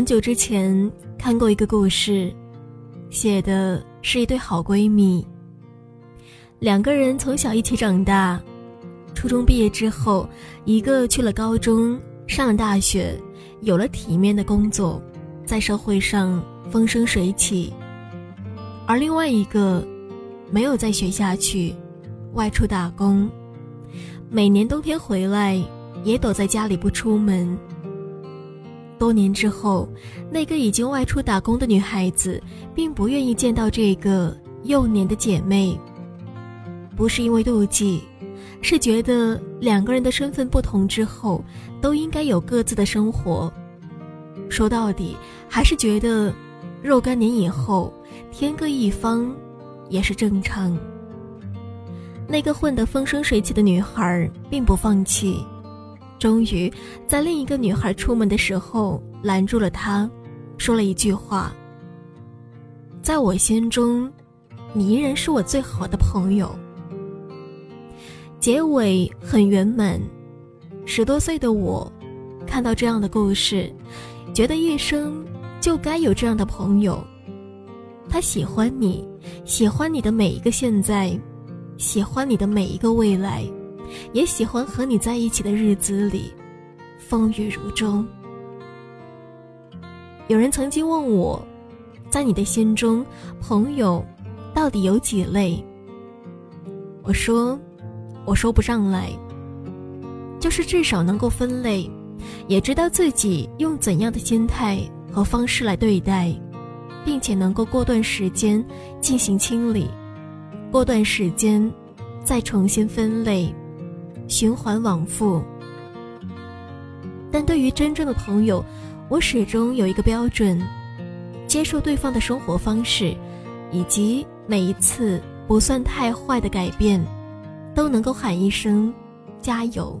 很久之前看过一个故事，写的是一对好闺蜜。两个人从小一起长大，初中毕业之后，一个去了高中，上了大学，有了体面的工作，在社会上风生水起；而另外一个，没有再学下去，外出打工，每年冬天回来也躲在家里不出门。多年之后，那个已经外出打工的女孩子，并不愿意见到这个幼年的姐妹。不是因为妒忌，是觉得两个人的身份不同之后，都应该有各自的生活。说到底，还是觉得若干年以后，天各一方，也是正常。那个混得风生水起的女孩，并不放弃。终于，在另一个女孩出门的时候拦住了她，说了一句话：“在我心中，你依然是我最好的朋友。”结尾很圆满。十多岁的我，看到这样的故事，觉得一生就该有这样的朋友。他喜欢你，喜欢你的每一个现在，喜欢你的每一个未来。也喜欢和你在一起的日子里，风雨如中。有人曾经问我，在你的心中，朋友到底有几类？我说，我说不上来。就是至少能够分类，也知道自己用怎样的心态和方式来对待，并且能够过段时间进行清理，过段时间再重新分类。循环往复，但对于真正的朋友，我始终有一个标准：接受对方的生活方式，以及每一次不算太坏的改变，都能够喊一声加油。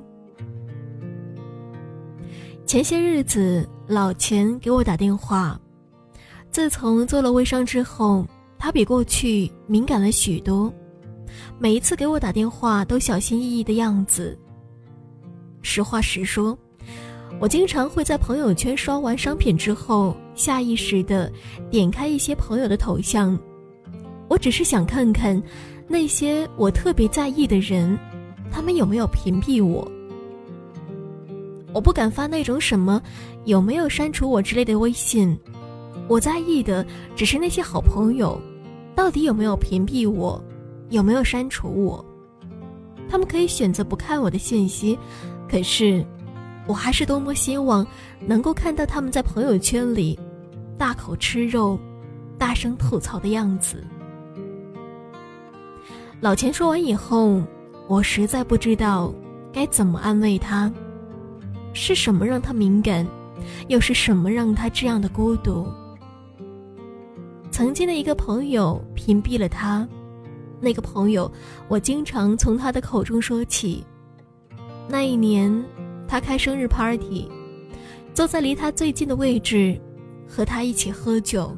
前些日子，老钱给我打电话，自从做了微商之后，他比过去敏感了许多。每一次给我打电话都小心翼翼的样子。实话实说，我经常会在朋友圈刷完商品之后，下意识的点开一些朋友的头像，我只是想看看那些我特别在意的人，他们有没有屏蔽我。我不敢发那种什么有没有删除我之类的微信，我在意的只是那些好朋友，到底有没有屏蔽我。有没有删除我？他们可以选择不看我的信息，可是，我还是多么希望能够看到他们在朋友圈里大口吃肉、大声吐槽的样子。老钱说完以后，我实在不知道该怎么安慰他。是什么让他敏感？又是什么让他这样的孤独？曾经的一个朋友屏蔽了他。那个朋友，我经常从他的口中说起。那一年，他开生日 party，坐在离他最近的位置，和他一起喝酒。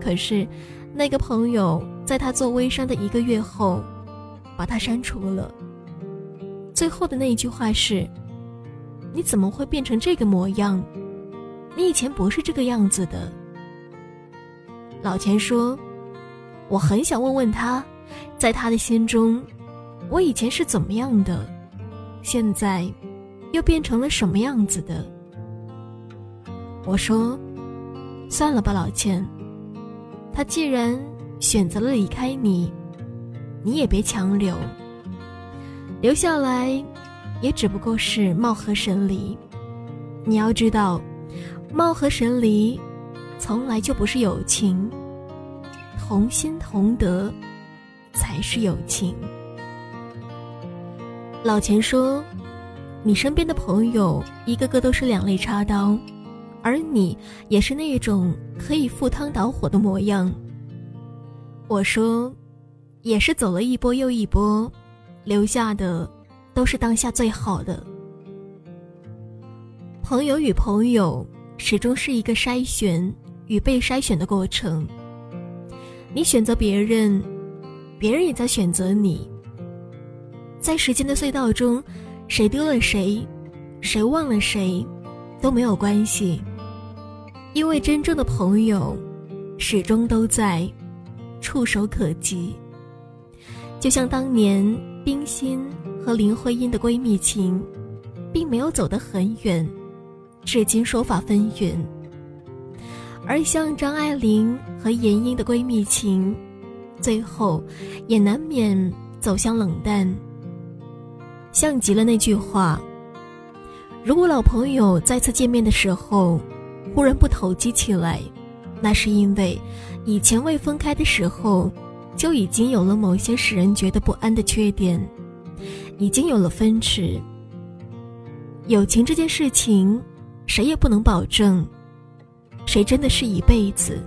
可是，那个朋友在他做微商的一个月后，把他删除了。最后的那一句话是：“你怎么会变成这个模样？你以前不是这个样子的。”老钱说：“我很想问问他。”在他的心中，我以前是怎么样的，现在又变成了什么样子的？我说：“算了吧，老钱。他既然选择了离开你，你也别强留。留下来，也只不过是貌合神离。你要知道，貌合神离，从来就不是友情。同心同德。”才是友情。老钱说：“你身边的朋友一个个都是两肋插刀，而你也是那种可以赴汤蹈火的模样。”我说：“也是走了一波又一波，留下的都是当下最好的。朋友与朋友始终是一个筛选与被筛选的过程。你选择别人。”别人也在选择你，在时间的隧道中，谁丢了谁，谁忘了谁，都没有关系。因为真正的朋友，始终都在，触手可及。就像当年冰心和林徽因的闺蜜情，并没有走得很远，至今说法纷纭。而像张爱玲和闫英的闺蜜情，最后也难免走向冷淡。像极了那句话：如果老朋友再次见面的时候，忽然不投机起来，那是因为以前未分开的时候，就已经有了某些使人觉得不安的缺点，已经有了分歧。友情这件事情，谁也不能保证，谁真的是一辈子。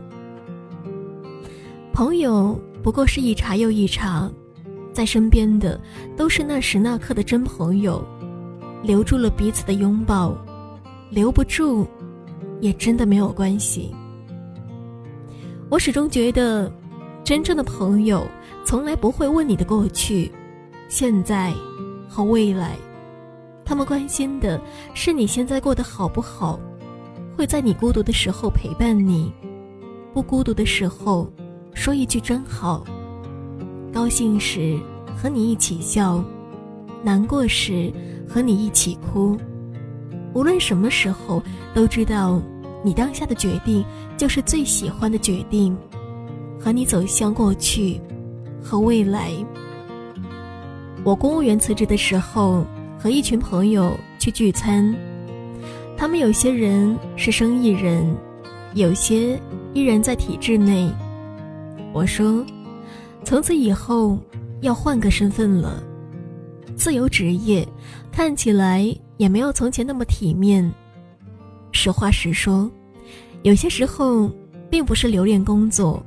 朋友不过是一茬又一茬。在身边的都是那时那刻的真朋友，留住了彼此的拥抱，留不住，也真的没有关系。我始终觉得，真正的朋友从来不会问你的过去、现在和未来，他们关心的是你现在过得好不好，会在你孤独的时候陪伴你，不孤独的时候说一句真好。高兴时和你一起笑，难过时和你一起哭。无论什么时候，都知道你当下的决定就是最喜欢的决定，和你走向过去和未来。我公务员辞职的时候，和一群朋友去聚餐，他们有些人是生意人，有些依然在体制内。我说。从此以后，要换个身份了。自由职业，看起来也没有从前那么体面。实话实说，有些时候并不是留恋工作，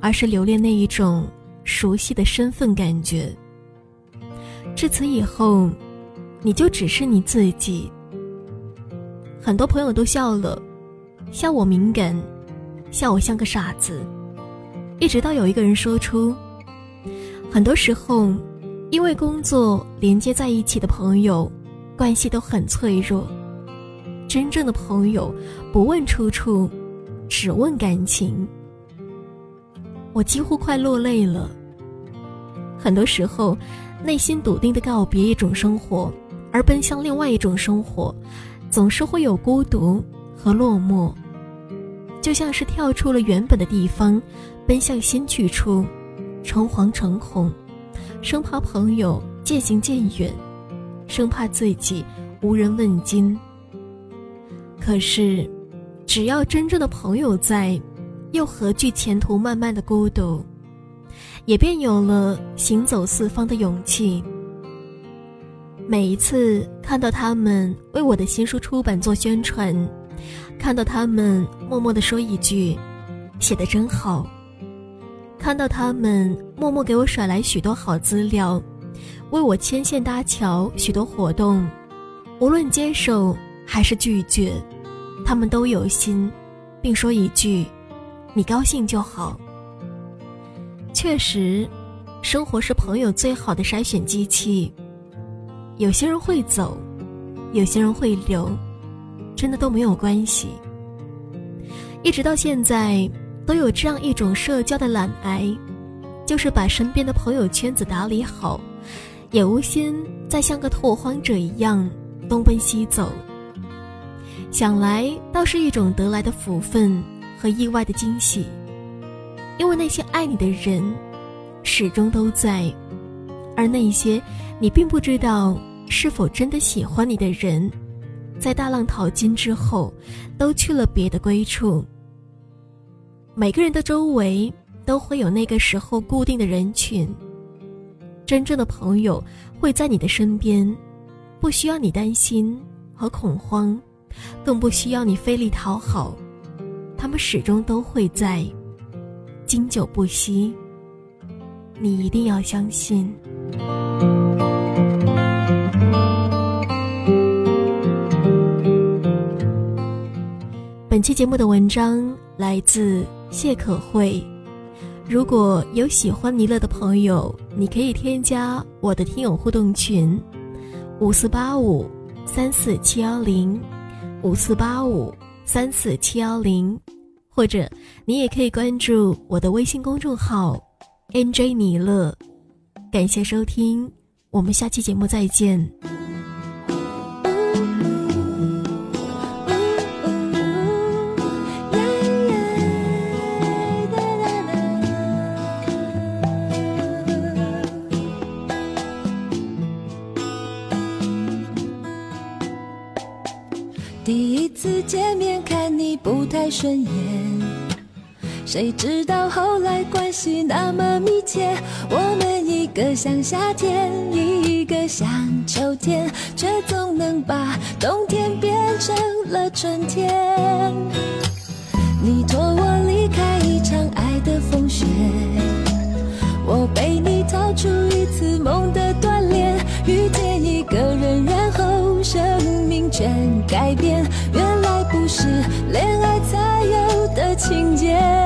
而是留恋那一种熟悉的身份感觉。至此以后，你就只是你自己。很多朋友都笑了，笑我敏感，笑我像个傻子。一直到有一个人说出。很多时候，因为工作连接在一起的朋友，关系都很脆弱。真正的朋友，不问出处，只问感情。我几乎快落泪了。很多时候，内心笃定的告别一种生活，而奔向另外一种生活，总是会有孤独和落寞。就像是跳出了原本的地方，奔向新去处。诚惶诚恐，生怕朋友渐行渐远，生怕自己无人问津。可是，只要真正的朋友在，又何惧前途漫漫的孤独？也便有了行走四方的勇气。每一次看到他们为我的新书出版做宣传，看到他们默默的说一句：“写的真好。”看到他们默默给我甩来许多好资料，为我牵线搭桥许多活动，无论接受还是拒绝，他们都有心，并说一句：“你高兴就好。”确实，生活是朋友最好的筛选机器。有些人会走，有些人会留，真的都没有关系。一直到现在。都有这样一种社交的懒癌，就是把身边的朋友圈子打理好，也无心再像个拓荒者一样东奔西走。想来倒是一种得来的福分和意外的惊喜，因为那些爱你的人始终都在，而那些你并不知道是否真的喜欢你的人，在大浪淘金之后，都去了别的归处。每个人的周围都会有那个时候固定的人群。真正的朋友会在你的身边，不需要你担心和恐慌，更不需要你费力讨好，他们始终都会在，经久不息。你一定要相信。本期节目的文章来自。谢可慧，如果有喜欢尼乐的朋友，你可以添加我的听友互动群：五四八五三四七幺零，五四八五三四七幺零，或者你也可以关注我的微信公众号 “nj 尼勒”。感谢收听，我们下期节目再见。不太顺眼，谁知道后来关系那么密切。我们一个像夏天，一个像秋天，却总能把冬天变成了春天。你托我离开一场爱的风雪，我背你逃出一次梦的锻炼，遇见一个人，然后生命。全改变，原来不是恋爱情节。